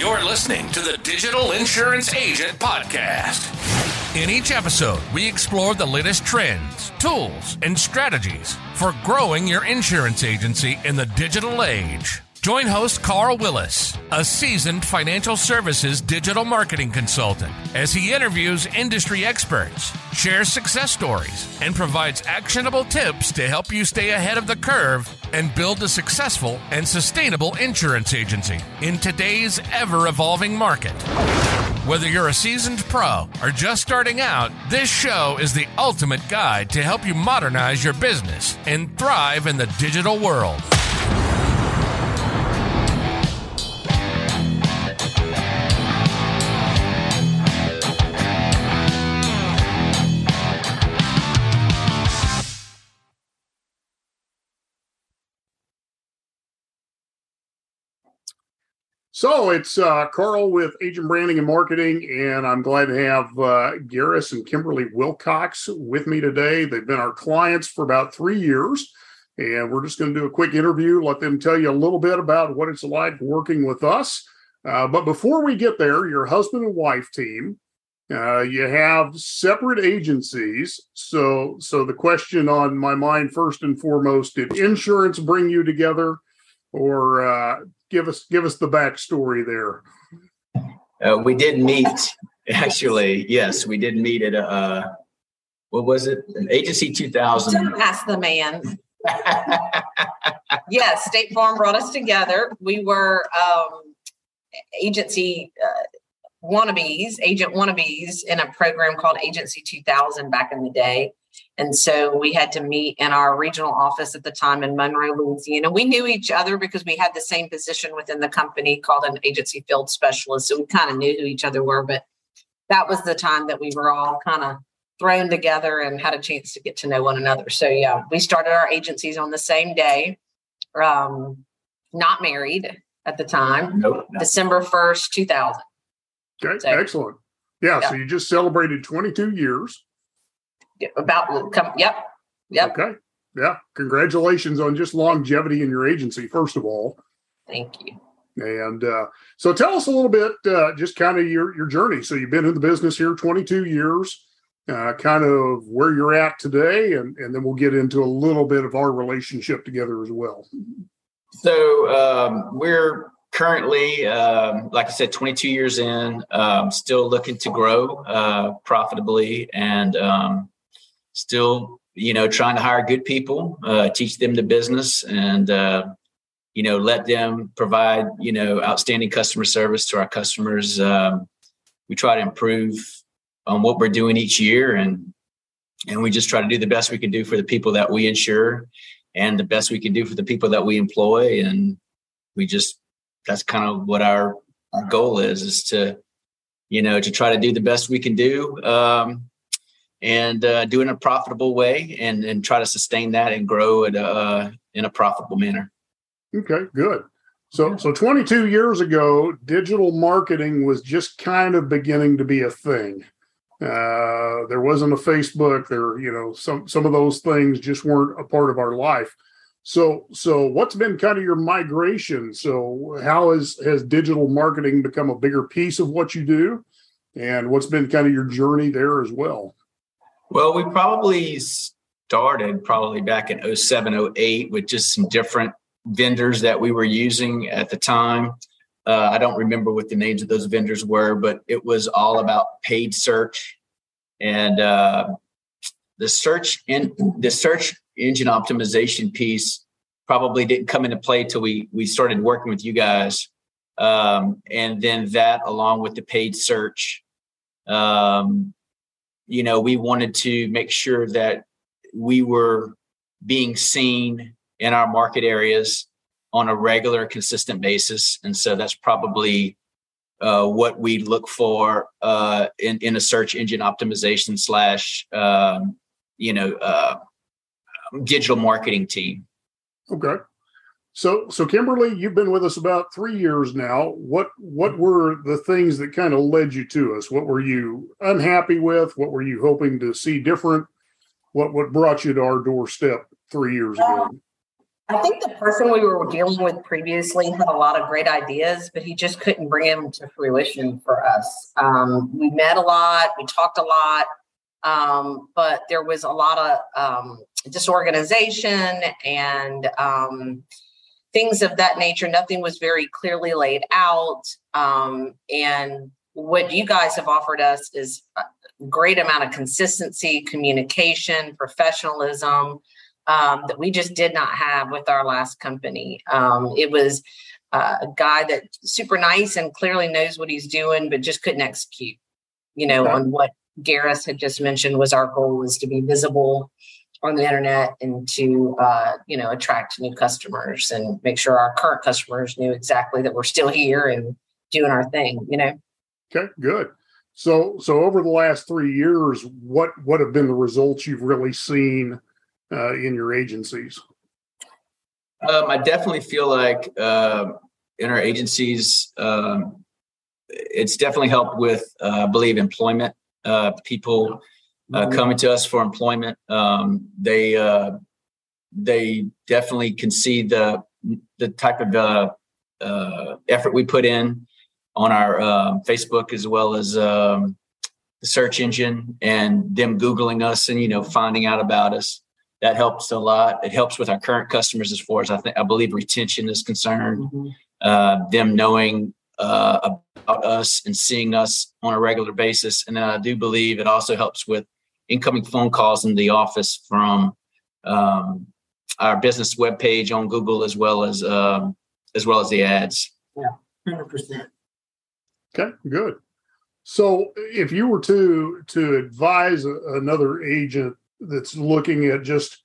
You're listening to the Digital Insurance Agent Podcast. In each episode, we explore the latest trends, tools, and strategies for growing your insurance agency in the digital age. Join host Carl Willis, a seasoned financial services digital marketing consultant, as he interviews industry experts, shares success stories, and provides actionable tips to help you stay ahead of the curve and build a successful and sustainable insurance agency in today's ever evolving market. Whether you're a seasoned pro or just starting out, this show is the ultimate guide to help you modernize your business and thrive in the digital world. So it's uh, Carl with Agent Branding and Marketing, and I'm glad to have uh, Garris and Kimberly Wilcox with me today. They've been our clients for about three years, and we're just going to do a quick interview, let them tell you a little bit about what it's like working with us. Uh, but before we get there, your husband and wife team, uh, you have separate agencies. So, so the question on my mind, first and foremost, did insurance bring you together? or uh, give us give us the backstory there. Uh, we did meet actually. Yes, we did meet at a uh, what was it? An agency two thousand. Don't ask the man. yes, State Farm brought us together. We were um, agency uh, wannabes, agent wannabes, in a program called Agency 2000 back in the day. And so we had to meet in our regional office at the time in Monroe, Louisiana. We knew each other because we had the same position within the company called an agency field specialist. So we kind of knew who each other were, but that was the time that we were all kind of thrown together and had a chance to get to know one another. So yeah, we started our agencies on the same day. Um, not married at the time. Nope. December 1st, 2000. Okay, so, excellent. Yeah, yeah, so you just celebrated 22 years about come yep yep. Okay yeah congratulations on just longevity in your agency first of all. Thank you. And uh, so tell us a little bit uh, just kind of your your journey. So you've been in the business here 22 years uh, kind of where you're at today and and then we'll get into a little bit of our relationship together as well. So um, we're currently, um, like I said, 22 years in, um, still looking to grow uh, profitably and um, still, you know, trying to hire good people, uh, teach them the business, and uh, you know, let them provide you know outstanding customer service to our customers. Um, we try to improve on what we're doing each year, and and we just try to do the best we can do for the people that we insure, and the best we can do for the people that we employ, and we just that's kind of what our our goal is is to you know to try to do the best we can do um, and uh, do it in a profitable way and, and try to sustain that and grow it uh, in a profitable manner. Okay, good. So, so 22 years ago, digital marketing was just kind of beginning to be a thing. Uh, there wasn't a Facebook. There, you know, some some of those things just weren't a part of our life. So, so what's been kind of your migration? So, how has has digital marketing become a bigger piece of what you do, and what's been kind of your journey there as well? Well, we probably started probably back in 07, 08 with just some different vendors that we were using at the time. Uh, I don't remember what the names of those vendors were, but it was all about paid search and uh, the search in the search engine optimization piece probably didn't come into play till we we started working with you guys, um, and then that along with the paid search um, you know, we wanted to make sure that we were being seen in our market areas on a regular, consistent basis. And so that's probably uh, what we look for uh, in, in a search engine optimization slash, um, you know, uh, digital marketing team. Okay. So, so Kimberly, you've been with us about three years now. What what were the things that kind of led you to us? What were you unhappy with? What were you hoping to see different? What what brought you to our doorstep three years ago? I think the person we were dealing with previously had a lot of great ideas, but he just couldn't bring them to fruition for us. Um, we met a lot, we talked a lot, um, but there was a lot of um, disorganization and um, things of that nature. Nothing was very clearly laid out. Um, and what you guys have offered us is a great amount of consistency, communication, professionalism um, that we just did not have with our last company. Um, it was uh, a guy that super nice and clearly knows what he's doing, but just couldn't execute. You know, okay. on what Garris had just mentioned was our goal was to be visible on the internet and to uh, you know attract new customers and make sure our current customers knew exactly that we're still here and doing our thing. You know. Okay, good. So, so over the last three years, what what have been the results you've really seen uh, in your agencies? Um, I definitely feel like uh, in our agencies, um, it's definitely helped with, uh, I believe, employment. Uh, people uh, mm-hmm. coming to us for employment. Um, they uh, they definitely can see the the type of effort we put in on our um, Facebook as well as um, the search engine and them googling us and you know finding out about us that helps a lot. It helps with our current customers as far as I think I believe retention is concerned. Mm-hmm. Uh, them knowing uh, about us and seeing us on a regular basis, and then I do believe it also helps with incoming phone calls in the office from um, our business webpage on Google as well as um, as well as the ads. Yeah, hundred percent. Okay, good. So, if you were to to advise another agent that's looking at just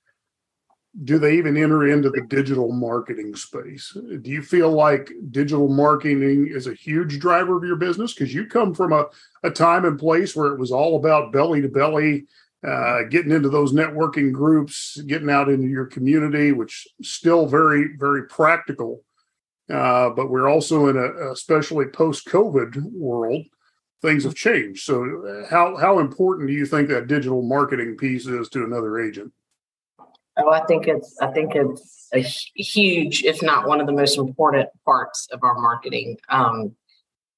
do they even enter into the digital marketing space? Do you feel like digital marketing is a huge driver of your business? Because you come from a, a time and place where it was all about belly to belly, uh, getting into those networking groups, getting out into your community, which still very, very practical. Uh, but we're also in a especially post COVID world things have changed. So, uh, how how important do you think that digital marketing piece is to another agent? Oh, I think it's I think it's a huge, if not one of the most important parts of our marketing. Um,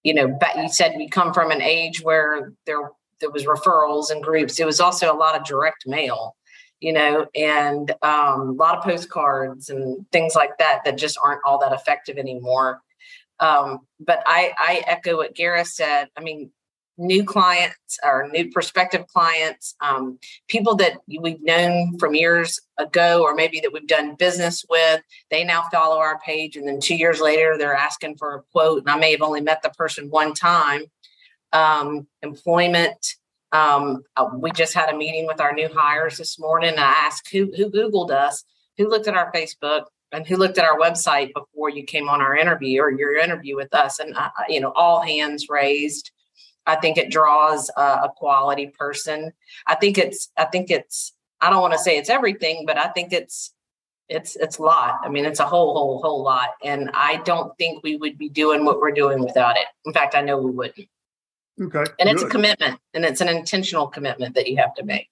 you know, but you said we come from an age where there there was referrals and groups. It was also a lot of direct mail, you know, and um, a lot of postcards and things like that that just aren't all that effective anymore. Um, but I, I echo what Garris said. I mean, new clients or new prospective clients, um, people that we've known from years ago, or maybe that we've done business with, they now follow our page. And then two years later, they're asking for a quote. And I may have only met the person one time. Um, employment. Um, uh, we just had a meeting with our new hires this morning. I asked who, who Googled us, who looked at our Facebook, and who looked at our website before you came on our interview or your interview with us and uh, you know all hands raised i think it draws a, a quality person i think it's i think it's i don't want to say it's everything but i think it's it's it's a lot i mean it's a whole whole whole lot and i don't think we would be doing what we're doing without it in fact i know we wouldn't okay and it's a commitment and it's an intentional commitment that you have to make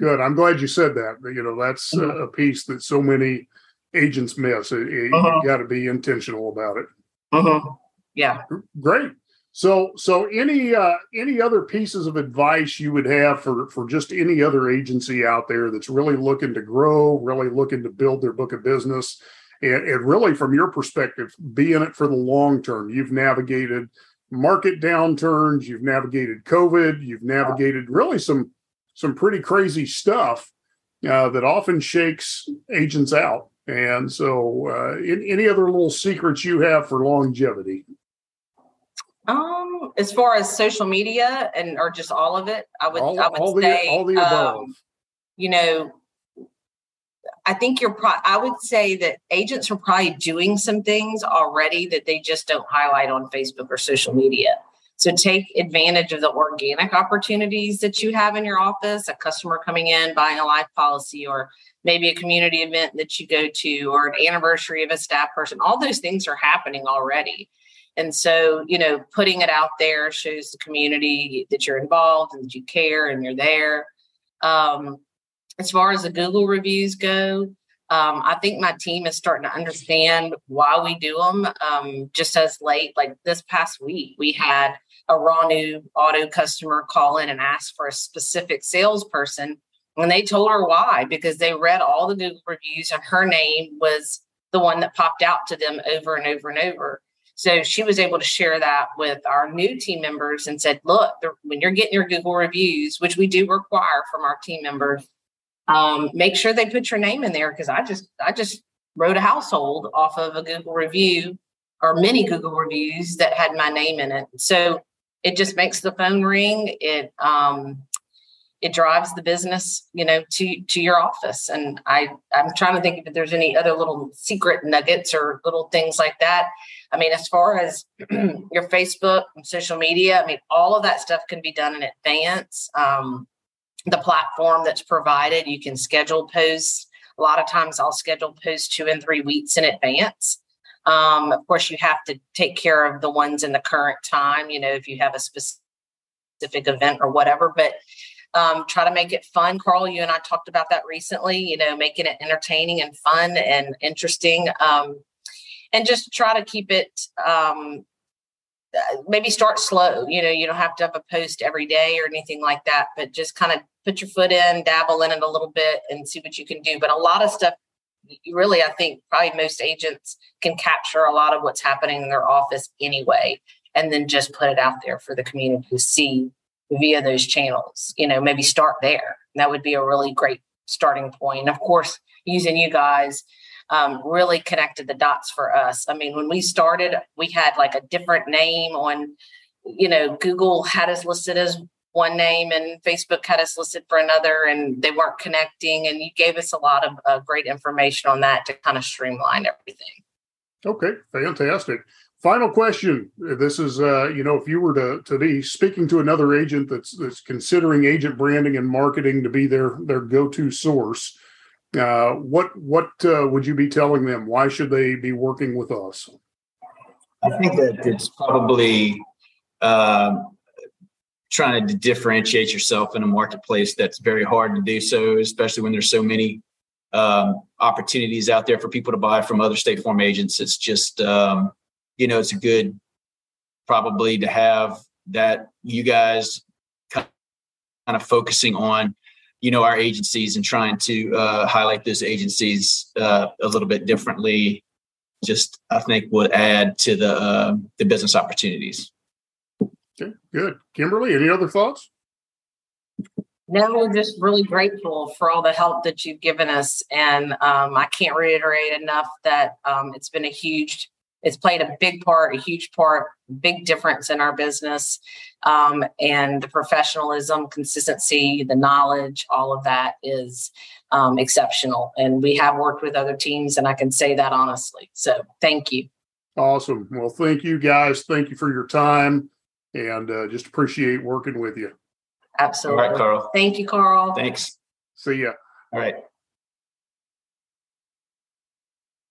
good i'm glad you said that you know that's mm-hmm. a piece that so many agents miss. It, it, uh-huh. You got to be intentional about it. Uh-huh. Yeah. Great. So, so any uh, any other pieces of advice you would have for for just any other agency out there that's really looking to grow, really looking to build their book of business, and, and really from your perspective, be in it for the long term. You've navigated market downturns, you've navigated COVID, you've navigated really some some pretty crazy stuff uh, that often shakes agents out. And so, uh, any other little secrets you have for longevity? Um, as far as social media and or just all of it, I would all, I would all say the, all the above. Um, you know, I think you're. Pro- I would say that agents are probably doing some things already that they just don't highlight on Facebook or social media. So take advantage of the organic opportunities that you have in your office. A customer coming in buying a life policy or maybe a community event that you go to or an anniversary of a staff person all those things are happening already and so you know putting it out there shows the community that you're involved and that you care and you're there um, as far as the google reviews go Um, I think my team is starting to understand why we do them. Um, just as late, like this past week, we had a raw new auto customer call in and ask for a specific salesperson. And they told her why, because they read all the Google reviews and her name was the one that popped out to them over and over and over. So she was able to share that with our new team members and said, look, when you're getting your Google reviews, which we do require from our team members, um, make sure they put your name in there because I just I just wrote a household off of a Google review or many Google reviews that had my name in it. So it just makes the phone ring. It um, it drives the business, you know, to to your office. And I I'm trying to think if there's any other little secret nuggets or little things like that. I mean, as far as your Facebook and social media, I mean, all of that stuff can be done in advance. Um, the platform that's provided. You can schedule posts. A lot of times I'll schedule posts two and three weeks in advance. Um, of course, you have to take care of the ones in the current time, you know, if you have a specific event or whatever, but um, try to make it fun. Carl, you and I talked about that recently, you know, making it entertaining and fun and interesting. Um, and just try to keep it um, maybe start slow. You know, you don't have to have a post every day or anything like that, but just kind of put your foot in, dabble in it a little bit, and see what you can do. But a lot of stuff, really, I think, probably most agents can capture a lot of what's happening in their office anyway, and then just put it out there for the community to see via those channels. You know, maybe start there. That would be a really great starting point. Of course, using you guys um, really connected the dots for us. I mean, when we started, we had like a different name on, you know, Google had us listed as one name and Facebook had us listed for another, and they weren't connecting. And you gave us a lot of uh, great information on that to kind of streamline everything. Okay, fantastic. Final question. This is, uh, you know, if you were to, to be speaking to another agent that's that's considering agent branding and marketing to be their their go to source, uh, what what uh, would you be telling them? Why should they be working with us? I think that it's probably uh, trying to differentiate yourself in a marketplace that's very hard to do so, especially when there's so many um, opportunities out there for people to buy from other State Farm agents. It's just um, you know it's a good probably to have that you guys kind of focusing on you know our agencies and trying to uh, highlight those agencies uh, a little bit differently. Just i think would add to the uh, the business opportunities. Okay good. Kimberly any other thoughts? No we're just really grateful for all the help that you've given us. And um, i can't reiterate enough that um, it's been a huge it's played a big part, a huge part, big difference in our business. Um, and the professionalism, consistency, the knowledge, all of that is um, exceptional. And we have worked with other teams, and I can say that honestly. So thank you. Awesome. Well, thank you guys. Thank you for your time and uh, just appreciate working with you. Absolutely. All right, Carl. Thank you, Carl. Thanks. See ya. All right.